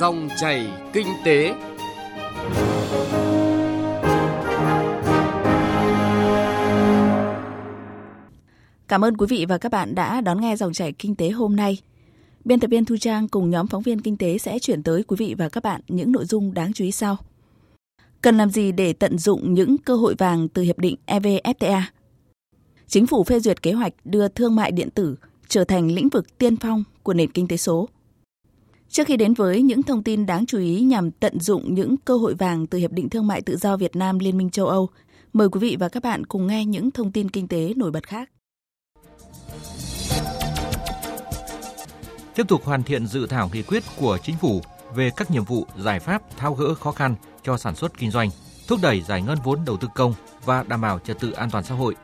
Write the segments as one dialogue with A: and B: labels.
A: Dòng chảy kinh tế.
B: Cảm ơn quý vị và các bạn đã đón nghe dòng chảy kinh tế hôm nay. Biên tập viên Thu Trang cùng nhóm phóng viên kinh tế sẽ chuyển tới quý vị và các bạn những nội dung đáng chú ý sau. Cần làm gì để tận dụng những cơ hội vàng từ hiệp định EVFTA? Chính phủ phê duyệt kế hoạch đưa thương mại điện tử trở thành lĩnh vực tiên phong của nền kinh tế số. Trước khi đến với những thông tin đáng chú ý nhằm tận dụng những cơ hội vàng từ Hiệp định Thương mại Tự do Việt Nam Liên minh châu Âu, mời quý vị và các bạn cùng nghe những thông tin kinh tế nổi bật khác.
C: Tiếp tục hoàn thiện dự thảo nghị quyết của chính phủ về các nhiệm vụ giải pháp thao gỡ khó khăn cho sản xuất kinh doanh, thúc đẩy giải ngân vốn đầu tư công và đảm bảo trật tự an toàn xã hội.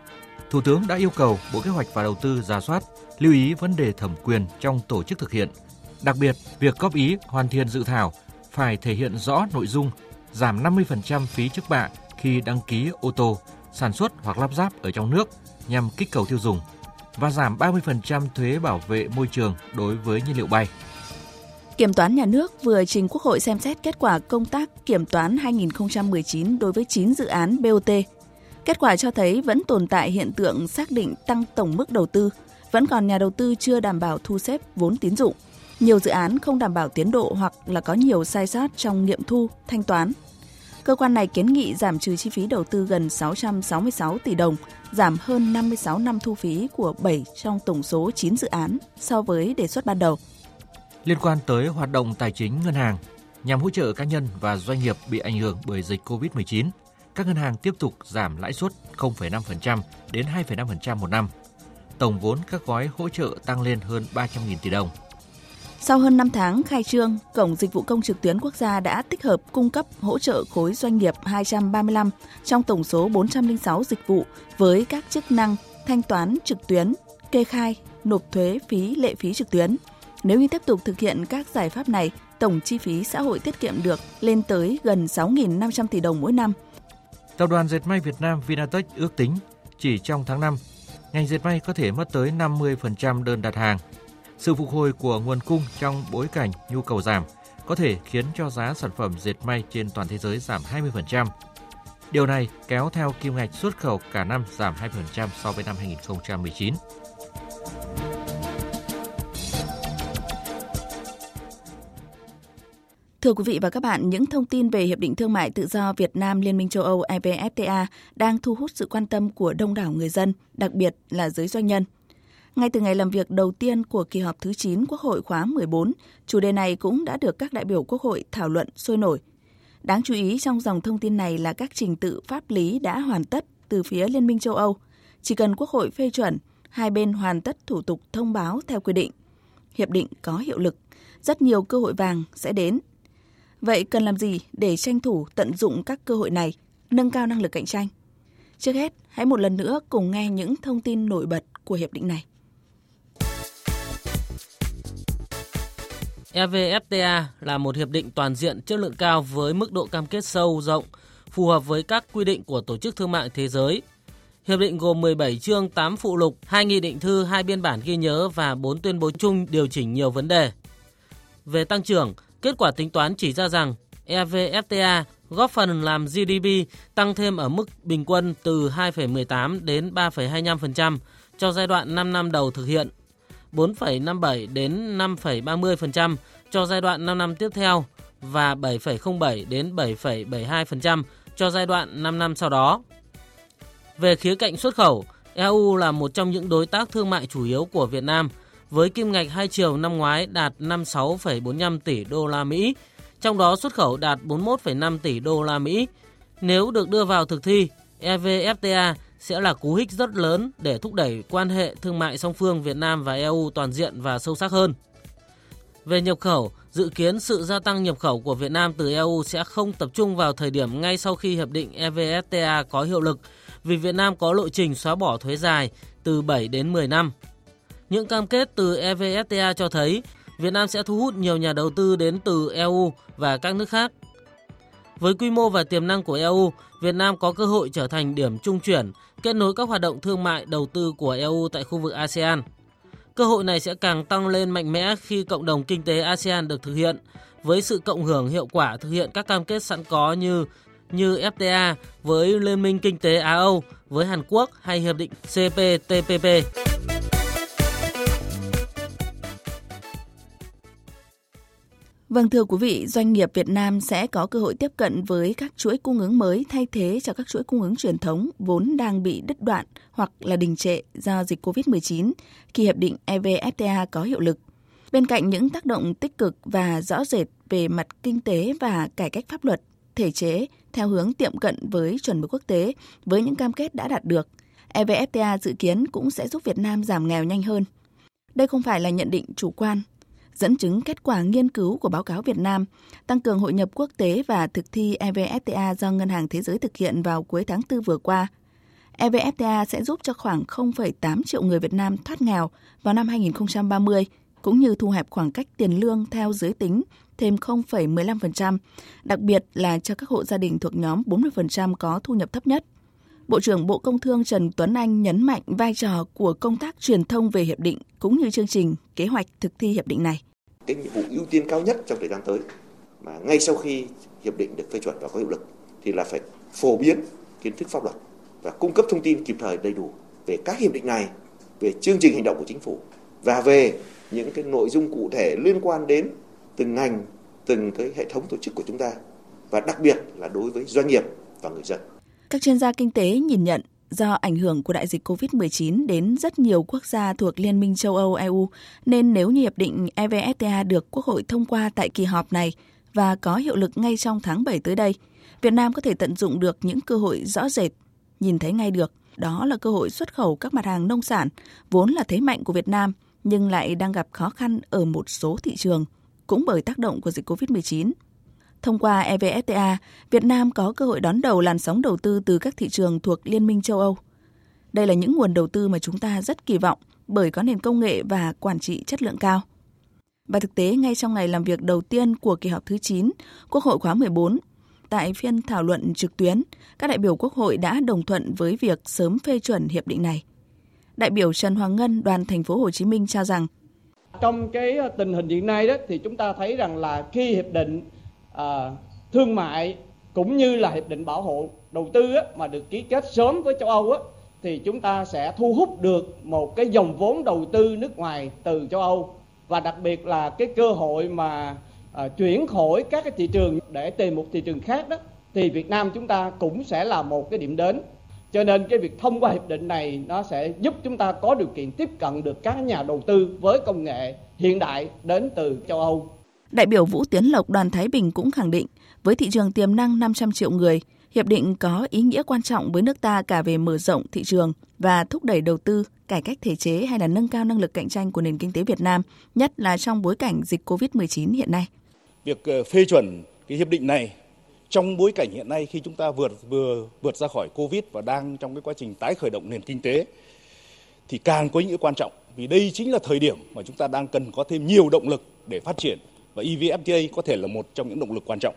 C: Thủ tướng đã yêu cầu Bộ Kế hoạch và Đầu tư ra soát, lưu ý vấn đề thẩm quyền trong tổ chức thực hiện. Đặc biệt, việc góp ý hoàn thiện dự thảo phải thể hiện rõ nội dung giảm 50% phí trước bạ khi đăng ký ô tô, sản xuất hoặc lắp ráp ở trong nước nhằm kích cầu tiêu dùng và giảm 30% thuế bảo vệ môi trường đối với nhiên liệu bay.
B: Kiểm toán nhà nước vừa trình Quốc hội xem xét kết quả công tác kiểm toán 2019 đối với 9 dự án BOT. Kết quả cho thấy vẫn tồn tại hiện tượng xác định tăng tổng mức đầu tư, vẫn còn nhà đầu tư chưa đảm bảo thu xếp vốn tín dụng. Nhiều dự án không đảm bảo tiến độ hoặc là có nhiều sai sót trong nghiệm thu, thanh toán. Cơ quan này kiến nghị giảm trừ chi phí đầu tư gần 666 tỷ đồng, giảm hơn 56 năm thu phí của 7 trong tổng số 9 dự án so với đề xuất ban đầu
C: liên quan tới hoạt động tài chính ngân hàng nhằm hỗ trợ cá nhân và doanh nghiệp bị ảnh hưởng bởi dịch COVID-19. Các ngân hàng tiếp tục giảm lãi suất 0,5% đến 2,5% một năm. Tổng vốn các gói hỗ trợ tăng lên hơn 300.000 tỷ đồng.
B: Sau hơn 5 tháng khai trương, Cổng Dịch vụ Công trực tuyến quốc gia đã tích hợp cung cấp hỗ trợ khối doanh nghiệp 235 trong tổng số 406 dịch vụ với các chức năng thanh toán trực tuyến, kê khai, nộp thuế phí lệ phí trực tuyến – nếu như tiếp tục thực hiện các giải pháp này, tổng chi phí xã hội tiết kiệm được lên tới gần 6.500 tỷ đồng mỗi năm.
C: Tập đoàn Dệt may Việt Nam Vinatech ước tính chỉ trong tháng 5, ngành dệt may có thể mất tới 50% đơn đặt hàng. Sự phục hồi của nguồn cung trong bối cảnh nhu cầu giảm có thể khiến cho giá sản phẩm dệt may trên toàn thế giới giảm 20%. Điều này kéo theo kim ngạch xuất khẩu cả năm giảm 2% so với năm 2019.
B: Thưa quý vị và các bạn, những thông tin về Hiệp định Thương mại Tự do Việt Nam Liên minh châu Âu EVFTA đang thu hút sự quan tâm của đông đảo người dân, đặc biệt là giới doanh nhân. Ngay từ ngày làm việc đầu tiên của kỳ họp thứ 9 Quốc hội khóa 14, chủ đề này cũng đã được các đại biểu Quốc hội thảo luận sôi nổi. Đáng chú ý trong dòng thông tin này là các trình tự pháp lý đã hoàn tất từ phía Liên minh châu Âu. Chỉ cần Quốc hội phê chuẩn, hai bên hoàn tất thủ tục thông báo theo quy định. Hiệp định có hiệu lực, rất nhiều cơ hội vàng sẽ đến Vậy cần làm gì để tranh thủ tận dụng các cơ hội này, nâng cao năng lực cạnh tranh? Trước hết, hãy một lần nữa cùng nghe những thông tin nổi bật của hiệp định này.
D: EVFTA là một hiệp định toàn diện chất lượng cao với mức độ cam kết sâu rộng, phù hợp với các quy định của Tổ chức Thương mại Thế giới. Hiệp định gồm 17 chương 8 phụ lục, 2 nghị định thư, 2 biên bản ghi nhớ và 4 tuyên bố chung điều chỉnh nhiều vấn đề. Về tăng trưởng, Kết quả tính toán chỉ ra rằng EVFTA góp phần làm GDP tăng thêm ở mức bình quân từ 2,18 đến 3,25% cho giai đoạn 5 năm đầu thực hiện, 4,57 đến 5,30% cho giai đoạn 5 năm tiếp theo và 7,07 đến 7,72% cho giai đoạn 5 năm sau đó. Về khía cạnh xuất khẩu, EU là một trong những đối tác thương mại chủ yếu của Việt Nam – với kim ngạch hai chiều năm ngoái đạt 56,45 tỷ đô la Mỹ, trong đó xuất khẩu đạt 41,5 tỷ đô la Mỹ. Nếu được đưa vào thực thi, EVFTA sẽ là cú hích rất lớn để thúc đẩy quan hệ thương mại song phương Việt Nam và EU toàn diện và sâu sắc hơn. Về nhập khẩu, dự kiến sự gia tăng nhập khẩu của Việt Nam từ EU sẽ không tập trung vào thời điểm ngay sau khi hiệp định EVFTA có hiệu lực, vì Việt Nam có lộ trình xóa bỏ thuế dài từ 7 đến 10 năm. Những cam kết từ EVFTA cho thấy Việt Nam sẽ thu hút nhiều nhà đầu tư đến từ EU và các nước khác. Với quy mô và tiềm năng của EU, Việt Nam có cơ hội trở thành điểm trung chuyển, kết nối các hoạt động thương mại đầu tư của EU tại khu vực ASEAN. Cơ hội này sẽ càng tăng lên mạnh mẽ khi cộng đồng kinh tế ASEAN được thực hiện với sự cộng hưởng hiệu quả thực hiện các cam kết sẵn có như như FTA với Liên minh Kinh tế Á-Âu, với Hàn Quốc hay Hiệp định CPTPP.
B: Vâng thưa quý vị, doanh nghiệp Việt Nam sẽ có cơ hội tiếp cận với các chuỗi cung ứng mới thay thế cho các chuỗi cung ứng truyền thống vốn đang bị đứt đoạn hoặc là đình trệ do dịch COVID-19 khi hiệp định EVFTA có hiệu lực. Bên cạnh những tác động tích cực và rõ rệt về mặt kinh tế và cải cách pháp luật, thể chế theo hướng tiệm cận với chuẩn mực quốc tế với những cam kết đã đạt được, EVFTA dự kiến cũng sẽ giúp Việt Nam giảm nghèo nhanh hơn. Đây không phải là nhận định chủ quan dẫn chứng kết quả nghiên cứu của báo cáo Việt Nam tăng cường hội nhập quốc tế và thực thi EVFTA do Ngân hàng Thế giới thực hiện vào cuối tháng 4 vừa qua. EVFTA sẽ giúp cho khoảng 0,8 triệu người Việt Nam thoát nghèo vào năm 2030, cũng như thu hẹp khoảng cách tiền lương theo giới tính thêm 0,15%, đặc biệt là cho các hộ gia đình thuộc nhóm 40% có thu nhập thấp nhất. Bộ trưởng Bộ Công Thương Trần Tuấn Anh nhấn mạnh vai trò của công tác truyền thông về hiệp định cũng như chương trình, kế hoạch thực thi hiệp định này.
E: Cái nhiệm vụ ưu tiên cao nhất trong thời gian tới mà ngay sau khi hiệp định được phê chuẩn và có hiệu lực thì là phải phổ biến kiến thức pháp luật và cung cấp thông tin kịp thời đầy đủ về các hiệp định này, về chương trình hành động của chính phủ và về những cái nội dung cụ thể liên quan đến từng ngành, từng cái hệ thống tổ chức của chúng ta và đặc biệt là đối với doanh nghiệp và người dân.
B: Các chuyên gia kinh tế nhìn nhận do ảnh hưởng của đại dịch COVID-19 đến rất nhiều quốc gia thuộc Liên minh châu Âu EU, nên nếu như hiệp định EVFTA được Quốc hội thông qua tại kỳ họp này và có hiệu lực ngay trong tháng 7 tới đây, Việt Nam có thể tận dụng được những cơ hội rõ rệt, nhìn thấy ngay được. Đó là cơ hội xuất khẩu các mặt hàng nông sản, vốn là thế mạnh của Việt Nam, nhưng lại đang gặp khó khăn ở một số thị trường, cũng bởi tác động của dịch COVID-19. Thông qua EVFTA, Việt Nam có cơ hội đón đầu làn sóng đầu tư từ các thị trường thuộc Liên minh châu Âu. Đây là những nguồn đầu tư mà chúng ta rất kỳ vọng bởi có nền công nghệ và quản trị chất lượng cao. Và thực tế, ngay trong ngày làm việc đầu tiên của kỳ họp thứ 9, Quốc hội khóa 14, tại phiên thảo luận trực tuyến, các đại biểu Quốc hội đã đồng thuận với việc sớm phê chuẩn hiệp định này. Đại biểu Trần Hoàng Ngân, đoàn thành phố Hồ Chí Minh cho rằng
F: trong cái tình hình hiện nay đó thì chúng ta thấy rằng là khi hiệp định à, thương mại cũng như là hiệp định bảo hộ đầu tư á, mà được ký kết sớm với châu Âu á, thì chúng ta sẽ thu hút được một cái dòng vốn đầu tư nước ngoài từ châu Âu. Và đặc biệt là cái cơ hội mà à, chuyển khỏi các cái thị trường để tìm một thị trường khác đó thì Việt Nam chúng ta cũng sẽ là một cái điểm đến. Cho nên cái việc thông qua hiệp định này nó sẽ giúp chúng ta có điều kiện tiếp cận được các nhà đầu tư với công nghệ hiện đại đến từ châu Âu.
B: Đại biểu Vũ Tiến Lộc đoàn Thái Bình cũng khẳng định, với thị trường tiềm năng 500 triệu người, hiệp định có ý nghĩa quan trọng với nước ta cả về mở rộng thị trường và thúc đẩy đầu tư, cải cách thể chế hay là nâng cao năng lực cạnh tranh của nền kinh tế Việt Nam, nhất là trong bối cảnh dịch COVID-19 hiện nay.
G: Việc ờ, phê chuẩn cái hiệp định này trong bối cảnh hiện nay khi chúng ta vượt vừa vượt ra khỏi Covid và đang trong cái quá trình tái khởi động nền kinh tế thì càng có ý nghĩa quan trọng vì đây chính là thời điểm mà chúng ta đang cần có thêm nhiều động lực để phát triển và EVFTA có thể là một trong những động lực quan trọng.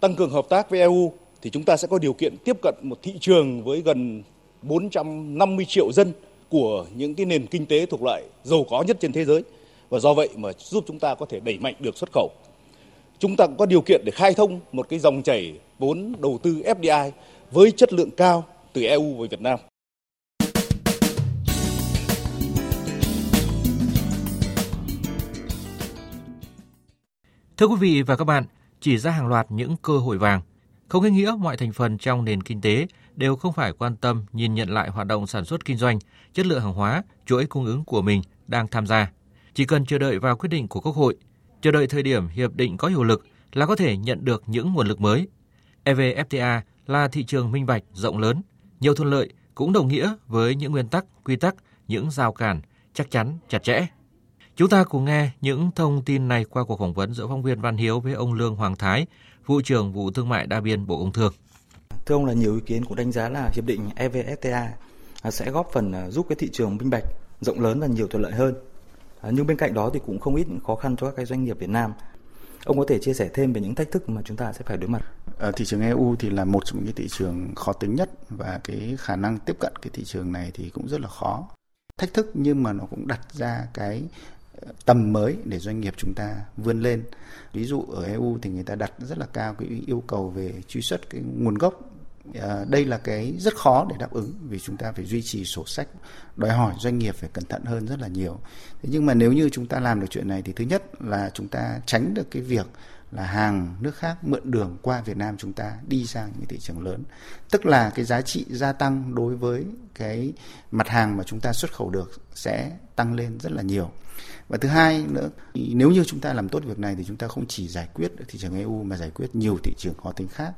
G: Tăng cường hợp tác với EU thì chúng ta sẽ có điều kiện tiếp cận một thị trường với gần 450 triệu dân của những cái nền kinh tế thuộc loại giàu có nhất trên thế giới và do vậy mà giúp chúng ta có thể đẩy mạnh được xuất khẩu. Chúng ta cũng có điều kiện để khai thông một cái dòng chảy vốn đầu tư FDI với chất lượng cao từ EU về Việt Nam.
C: Thưa quý vị và các bạn, chỉ ra hàng loạt những cơ hội vàng. Không có nghĩa mọi thành phần trong nền kinh tế đều không phải quan tâm nhìn nhận lại hoạt động sản xuất kinh doanh, chất lượng hàng hóa, chuỗi cung ứng của mình đang tham gia. Chỉ cần chờ đợi vào quyết định của Quốc hội, chờ đợi thời điểm hiệp định có hiệu lực là có thể nhận được những nguồn lực mới. EVFTA là thị trường minh bạch rộng lớn, nhiều thuận lợi cũng đồng nghĩa với những nguyên tắc, quy tắc, những rào cản chắc chắn chặt chẽ. Chúng ta cùng nghe những thông tin này qua cuộc phỏng vấn giữa phóng viên Văn Hiếu với ông Lương Hoàng Thái, vụ trưởng vụ thương mại đa biên Bộ Công Thương.
H: Thưa ông là nhiều ý kiến cũng đánh giá là hiệp định EVFTA sẽ góp phần à, giúp cái thị trường minh bạch, rộng lớn và nhiều thuận lợi hơn. À, nhưng bên cạnh đó thì cũng không ít những khó khăn cho các cái doanh nghiệp Việt Nam. Ông có thể chia sẻ thêm về những thách thức mà chúng ta sẽ phải đối mặt?
I: Ở thị trường EU thì là một trong những thị trường khó tính nhất và cái khả năng tiếp cận cái thị trường này thì cũng rất là khó. Thách thức nhưng mà nó cũng đặt ra cái tầm mới để doanh nghiệp chúng ta vươn lên. Ví dụ ở EU thì người ta đặt rất là cao cái yêu cầu về truy xuất cái nguồn gốc À, đây là cái rất khó để đáp ứng vì chúng ta phải duy trì sổ sách đòi hỏi doanh nghiệp phải cẩn thận hơn rất là nhiều thế nhưng mà nếu như chúng ta làm được chuyện này thì thứ nhất là chúng ta tránh được cái việc là hàng nước khác mượn đường qua Việt Nam chúng ta đi sang những thị trường lớn. Tức là cái giá trị gia tăng đối với cái mặt hàng mà chúng ta xuất khẩu được sẽ tăng lên rất là nhiều. Và thứ hai nữa nếu như chúng ta làm tốt việc này thì chúng ta không chỉ giải quyết được thị trường EU mà giải quyết nhiều thị trường khó tính khác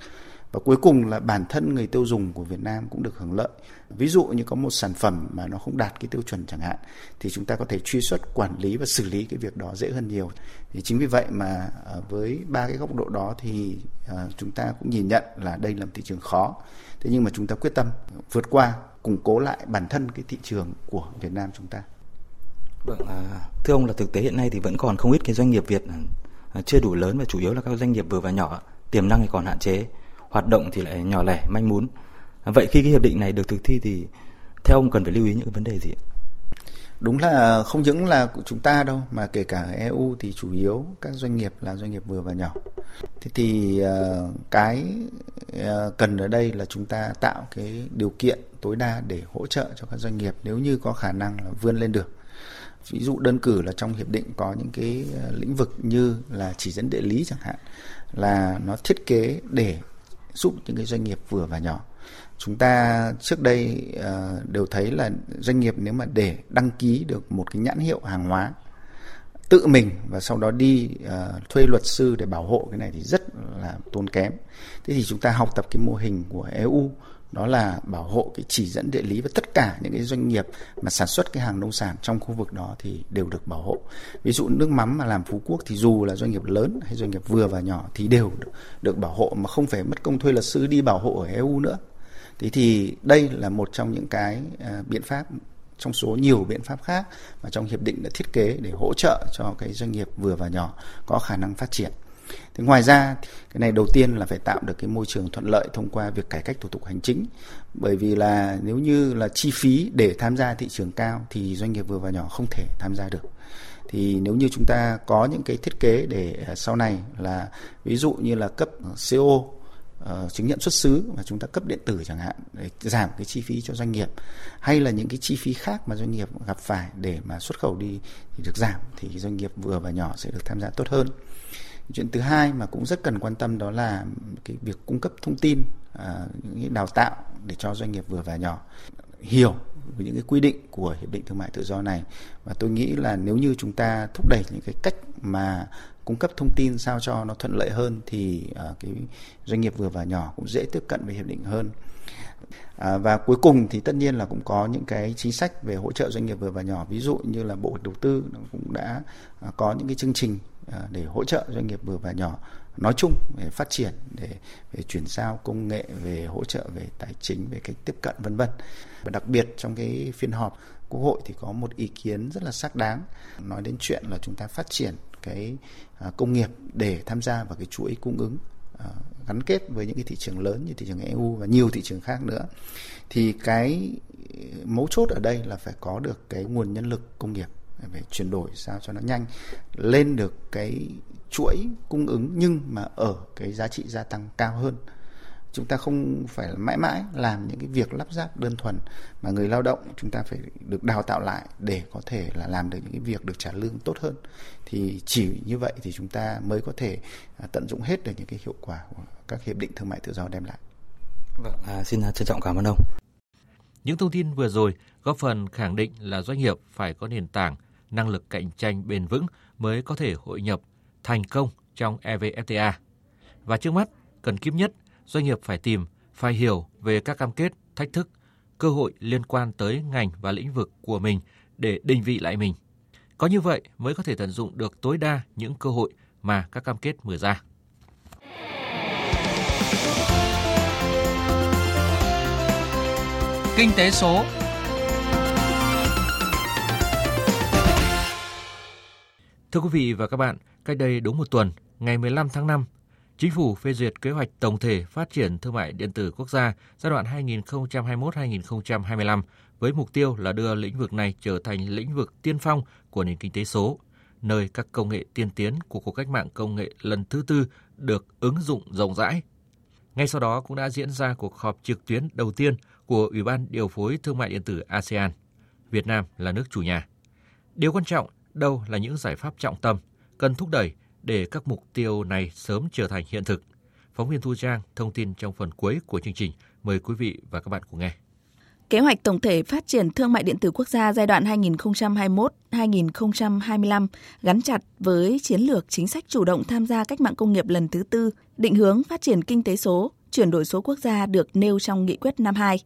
I: và cuối cùng là bản thân người tiêu dùng của Việt Nam cũng được hưởng lợi. Ví dụ như có một sản phẩm mà nó không đạt cái tiêu chuẩn chẳng hạn thì chúng ta có thể truy xuất, quản lý và xử lý cái việc đó dễ hơn nhiều. Thì chính vì vậy mà ờ, với ba cái góc độ đó thì ờ, chúng ta cũng nhìn nhận là đây là một thị trường khó. Thế nhưng mà chúng ta quyết tâm vượt qua, củng cố lại bản thân cái thị trường của Việt Nam chúng ta.
H: Vâng, à, thưa ông là thực tế hiện nay thì vẫn còn không ít cái doanh nghiệp Việt à, chưa đủ lớn và chủ yếu là các doanh nghiệp vừa và nhỏ tiềm năng thì còn hạn chế hoạt động thì lại nhỏ lẻ, manh muốn. vậy khi cái hiệp định này được thực thi thì theo ông cần phải lưu ý những cái vấn đề gì
I: đúng là không những là của chúng ta đâu, mà kể cả EU thì chủ yếu các doanh nghiệp là doanh nghiệp vừa và nhỏ. Thế thì ờ, cái ờ, cần ở đây là chúng ta tạo cái điều kiện tối đa để hỗ trợ cho các doanh nghiệp nếu như có khả năng là vươn lên được. Ví dụ đơn cử là trong hiệp định có những cái ờ, lĩnh vực như là chỉ dẫn địa lý chẳng hạn, là nó thiết kế để giúp những cái doanh nghiệp vừa và nhỏ. Chúng ta trước đây uh, đều thấy là doanh nghiệp nếu mà để đăng ký được một cái nhãn hiệu hàng hóa tự mình và sau đó đi uh, thuê luật sư để bảo hộ cái này thì rất là tốn kém. Thế thì chúng ta học tập cái mô hình của EU đó là bảo hộ cái chỉ dẫn địa lý và tất cả những cái doanh nghiệp mà sản xuất cái hàng nông sản trong khu vực đó thì đều được bảo hộ. Ví dụ nước mắm mà làm Phú Quốc thì dù là doanh nghiệp lớn hay doanh nghiệp vừa và nhỏ thì đều được, bảo hộ mà không phải mất công thuê luật sư đi bảo hộ ở EU nữa. Thế thì đây là một trong những cái à, biện pháp trong số nhiều biện pháp khác mà trong hiệp định đã thiết kế để hỗ trợ cho cái doanh nghiệp vừa và nhỏ có khả năng phát triển. Thì ngoài ra cái này đầu tiên là phải tạo được cái môi trường thuận lợi thông qua việc cải cách thủ tục hành chính. Bởi vì là nếu như là chi phí để tham gia thị trường cao thì doanh nghiệp vừa và nhỏ không thể tham gia được. Thì nếu như chúng ta có những cái thiết kế để à, sau này là ví dụ như là cấp CO uh, ờ, chứng nhận xuất xứ mà chúng ta cấp điện tử chẳng hạn để giảm cái chi phí cho doanh nghiệp hay là những cái chi phí khác mà doanh nghiệp gặp phải để mà xuất khẩu đi thì được giảm thì doanh nghiệp vừa và nhỏ sẽ được tham gia tốt hơn chuyện thứ hai mà cũng rất cần quan tâm đó là cái việc cung cấp thông tin à, những cái đào tạo để cho doanh nghiệp vừa và nhỏ hiểu về những cái quy định của hiệp định thương mại tự do này. Và tôi nghĩ là nếu như chúng ta thúc đẩy những cái cách mà cung cấp thông tin sao cho nó thuận lợi hơn thì à, cái doanh nghiệp vừa và nhỏ cũng dễ tiếp cận với hiệp định hơn. À, và cuối cùng thì tất nhiên là cũng có những cái chính sách về hỗ trợ doanh nghiệp vừa và nhỏ. Ví dụ như là bộ đầu tư cũng đã à, có những cái chương trình à, để hỗ trợ doanh nghiệp vừa và nhỏ nói chung về phát triển để về chuyển giao công nghệ về hỗ trợ về tài chính về cách tiếp cận vân vân. Và đặc biệt trong cái phiên họp quốc hội thì có một ý kiến rất là xác đáng nói đến chuyện là chúng ta phát triển cái à, công nghiệp để tham gia vào cái chuỗi cung ứng. À, gắn kết với những cái thị trường lớn như thị trường EU và nhiều thị trường khác nữa, thì cái ờ, mấu chốt ở đây là phải có được cái nguồn nhân lực công nghiệp phải chuyển đổi sao cho nó nhanh, lên được cái chuỗi cung ứng nhưng mà ở cái giá trị gia tăng cao hơn chúng ta không phải là mãi mãi làm những cái việc lắp ráp đơn thuần mà người lao động chúng ta phải được đào tạo lại để có thể là làm được những cái việc được trả lương tốt hơn thì chỉ như vậy thì chúng ta mới có thể à, tận dụng hết được những cái hiệu quả của các hiệp định thương mại tự do đem lại.
H: Vâng, à, xin trân trọng cảm ơn ông.
C: Những thông tin vừa rồi góp phần khẳng định là doanh nghiệp phải có nền tảng, năng lực cạnh tranh bền vững mới có thể hội nhập thành công trong EVFTA. Và trước mắt, cần kiếp nhất doanh nghiệp phải tìm, phải hiểu về các cam kết, thách thức, cơ hội liên quan tới ngành và lĩnh vực của mình để định vị lại mình. Có như vậy mới có thể tận dụng được tối đa những cơ hội mà các cam kết mở ra.
A: Kinh tế số
C: Thưa quý vị và các bạn, cách đây đúng một tuần, ngày 15 tháng 5, Chính phủ phê duyệt kế hoạch tổng thể phát triển thương mại điện tử quốc gia giai đoạn 2021-2025 với mục tiêu là đưa lĩnh vực này trở thành lĩnh vực tiên phong của nền kinh tế số. nơi các công nghệ tiên tiến của cuộc cách mạng công nghệ lần thứ tư được ứng dụng rộng rãi. Ngay sau đó cũng đã diễn ra cuộc họp trực tuyến đầu tiên của Ủy ban điều phối thương mại điện tử ASEAN. Việt Nam là nước chủ nhà. Điều quan trọng đâu là những giải pháp trọng tâm cần thúc đẩy để các mục tiêu này sớm trở thành hiện thực. Phóng viên Thu Trang thông tin trong phần cuối của chương trình. Mời quý vị và các bạn cùng nghe.
B: Kế hoạch tổng thể phát triển thương mại điện tử quốc gia giai đoạn 2021-2025 gắn chặt với chiến lược chính sách chủ động tham gia cách mạng công nghiệp lần thứ tư, định hướng phát triển kinh tế số, chuyển đổi số quốc gia được nêu trong nghị quyết năm 2.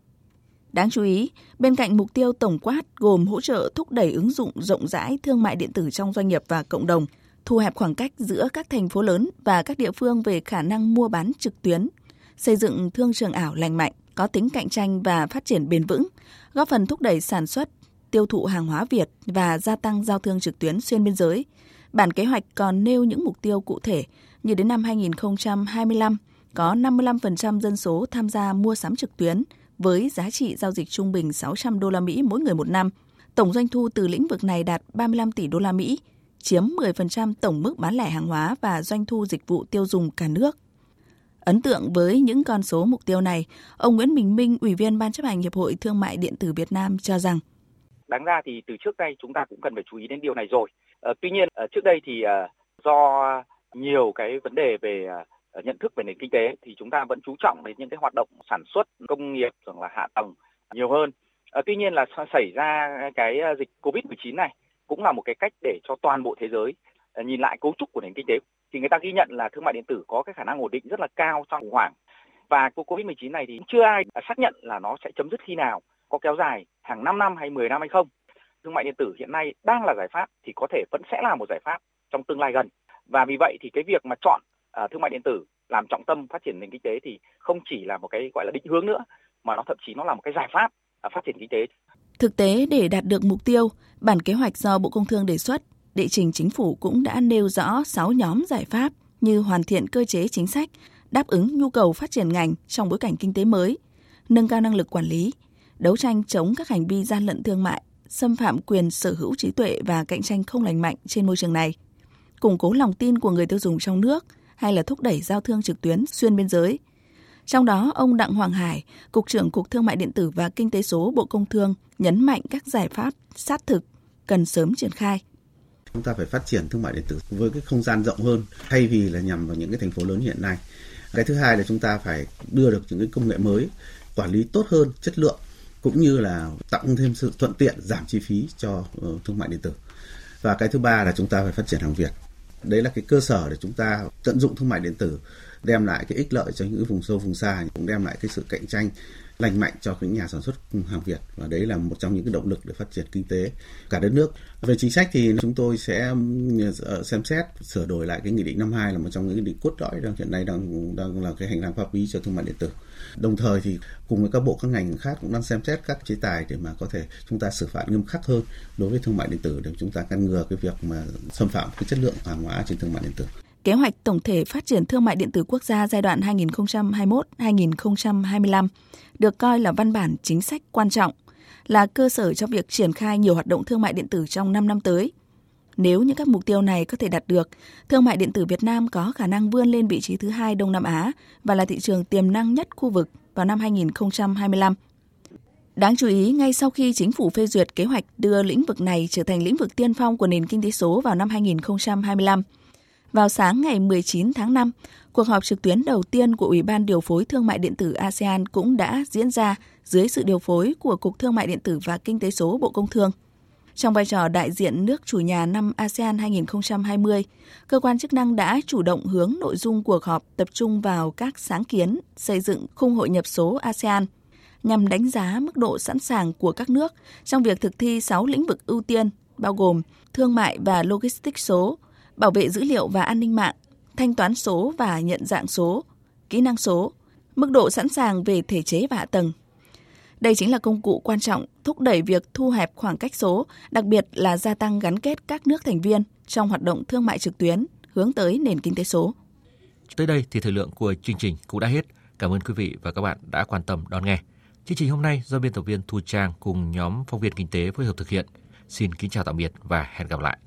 B: Đáng chú ý, bên cạnh mục tiêu tổng quát gồm hỗ trợ thúc đẩy ứng dụng rộng rãi thương mại điện tử trong doanh nghiệp và cộng đồng, thu hẹp khoảng cách giữa các thành phố lớn và các địa phương về khả năng mua bán trực tuyến, xây dựng thương trường ảo lành mạnh, có tính cạnh tranh và phát triển bền vững, góp phần thúc đẩy sản xuất, tiêu thụ hàng hóa Việt và gia tăng giao thương trực tuyến xuyên biên giới. Bản kế hoạch còn nêu những mục tiêu cụ thể như đến năm 2025 có 55% dân số tham gia mua sắm trực tuyến với giá trị giao dịch trung bình 600 đô la Mỹ mỗi người một năm. Tổng doanh thu từ lĩnh vực này đạt 35 tỷ đô la Mỹ, chiếm 10% tổng mức bán lẻ hàng hóa và doanh thu dịch vụ tiêu dùng cả nước. Ấn tượng với những con số mục tiêu này, ông Nguyễn Bình Minh, Ủy viên Ban chấp hành Hiệp hội Thương mại Điện tử Việt Nam cho rằng
J: Đáng ra thì từ trước đây chúng ta cũng cần phải chú ý đến điều này rồi. À, tuy nhiên à, trước đây thì à, do nhiều cái vấn đề về à, nhận thức về nền kinh tế thì chúng ta vẫn chú trọng đến những cái hoạt động sản xuất công nghiệp hoặc là hạ tầng nhiều hơn. À, tuy nhiên là xảy ra cái dịch Covid-19 này cũng là một cái cách để cho toàn bộ thế giới à, nhìn lại cấu trúc của nền kinh tế thì người ta ghi nhận là thương mại điện tử có cái khả năng ổn định rất là cao trong khủng hoảng. Và cuộc Covid-19 này thì chưa ai xác nhận là nó sẽ chấm dứt khi nào, có kéo dài hàng 5 năm hay 10 năm hay không. Thương mại điện tử hiện nay đang là giải pháp thì có thể vẫn sẽ là một giải pháp trong tương lai gần. Và vì vậy thì cái việc mà chọn uh, thương mại điện tử làm trọng tâm phát triển nền kinh tế thì không chỉ là một cái gọi là định hướng nữa mà nó thậm chí nó là một cái giải pháp uh, phát triển kinh tế.
B: Thực tế để đạt được mục tiêu, bản kế hoạch do Bộ Công Thương đề xuất đệ trình chính phủ cũng đã nêu rõ 6 nhóm giải pháp như hoàn thiện cơ chế chính sách, đáp ứng nhu cầu phát triển ngành trong bối cảnh kinh tế mới, nâng cao năng lực quản lý, đấu tranh chống các hành vi gian lận thương mại, xâm phạm quyền sở hữu trí tuệ và cạnh tranh không lành mạnh trên môi trường này, củng cố lòng tin của người tiêu dùng trong nước hay là thúc đẩy giao thương trực tuyến xuyên biên giới. Trong đó, ông Đặng Hoàng Hải, Cục trưởng Cục Thương mại điện tử và Kinh tế số Bộ Công Thương nhấn mạnh các giải pháp sát thực cần sớm triển khai.
K: Chúng ta phải phát triển thương mại điện tử với cái không gian rộng hơn thay vì là nhằm vào những cái thành phố lớn hiện nay. Cái thứ hai là chúng ta phải đưa được những cái công nghệ mới quản lý tốt hơn chất lượng cũng như là tạo thêm sự thuận tiện giảm chi phí cho ờ, thương mại điện tử. Và cái thứ ba là chúng ta phải phát triển hàng việt. Đấy là cái cơ sở để chúng ta tận dụng thương mại điện tử đem lại cái ích lợi cho những vùng sâu, vùng xa, cũng đem lại cái sự cạnh tranh lành mạnh cho những nhà sản xuất hàng Việt và đấy là một trong những cái động lực để phát triển kinh tế cả đất nước. Về chính sách thì chúng tôi sẽ ờ, xem xét sửa đổi lại cái nghị định 52 là một trong những nghị định cốt lõi đang hiện nay đang đang là cái hành lang pháp lý cho thương mại điện tử. Đồng thời thì cùng với các bộ, các ngành khác cũng đang xem xét các chế tài để mà có thể chúng ta xử phạt nghiêm khắc hơn đối với thương mại điện tử để chúng ta ngăn ngừa cái việc mà xâm phạm cái chất lượng hàng hóa trên thương mại điện tử.
B: Kế hoạch tổng thể phát triển thương mại điện tử quốc gia giai đoạn 2021-2025 được coi là văn bản chính sách quan trọng, là cơ sở cho việc triển khai nhiều hoạt động thương mại điện tử trong 5 năm tới. Nếu như các mục tiêu này có thể đạt được, thương mại điện tử Việt Nam có khả năng vươn lên vị trí thứ hai Đông Nam Á và là thị trường tiềm năng nhất khu vực vào năm 2025. Đáng chú ý, ngay sau khi chính phủ phê duyệt kế hoạch đưa lĩnh vực này trở thành lĩnh vực tiên phong của nền kinh tế số vào năm 2025, vào sáng ngày 19 tháng 5, cuộc họp trực tuyến đầu tiên của Ủy ban điều phối thương mại điện tử ASEAN cũng đã diễn ra dưới sự điều phối của Cục Thương mại điện tử và Kinh tế số Bộ Công Thương. Trong vai trò đại diện nước chủ nhà năm ASEAN 2020, cơ quan chức năng đã chủ động hướng nội dung cuộc họp tập trung vào các sáng kiến xây dựng khung hội nhập số ASEAN nhằm đánh giá mức độ sẵn sàng của các nước trong việc thực thi 6 lĩnh vực ưu tiên bao gồm thương mại và logistics số, bảo vệ dữ liệu và an ninh mạng, thanh toán số và nhận dạng số, kỹ năng số, mức độ sẵn sàng về thể chế và hạ tầng. Đây chính là công cụ quan trọng thúc đẩy việc thu hẹp khoảng cách số, đặc biệt là gia tăng gắn kết các nước thành viên trong hoạt động thương mại trực tuyến hướng tới nền kinh tế số.
C: Tới đây thì thời lượng của chương trình cũng đã hết. Cảm ơn quý vị và các bạn đã quan tâm đón nghe. Chương trình hôm nay do biên tập viên Thu Trang cùng nhóm phóng viên kinh tế phối hợp thực hiện. Xin kính chào tạm biệt và hẹn gặp lại.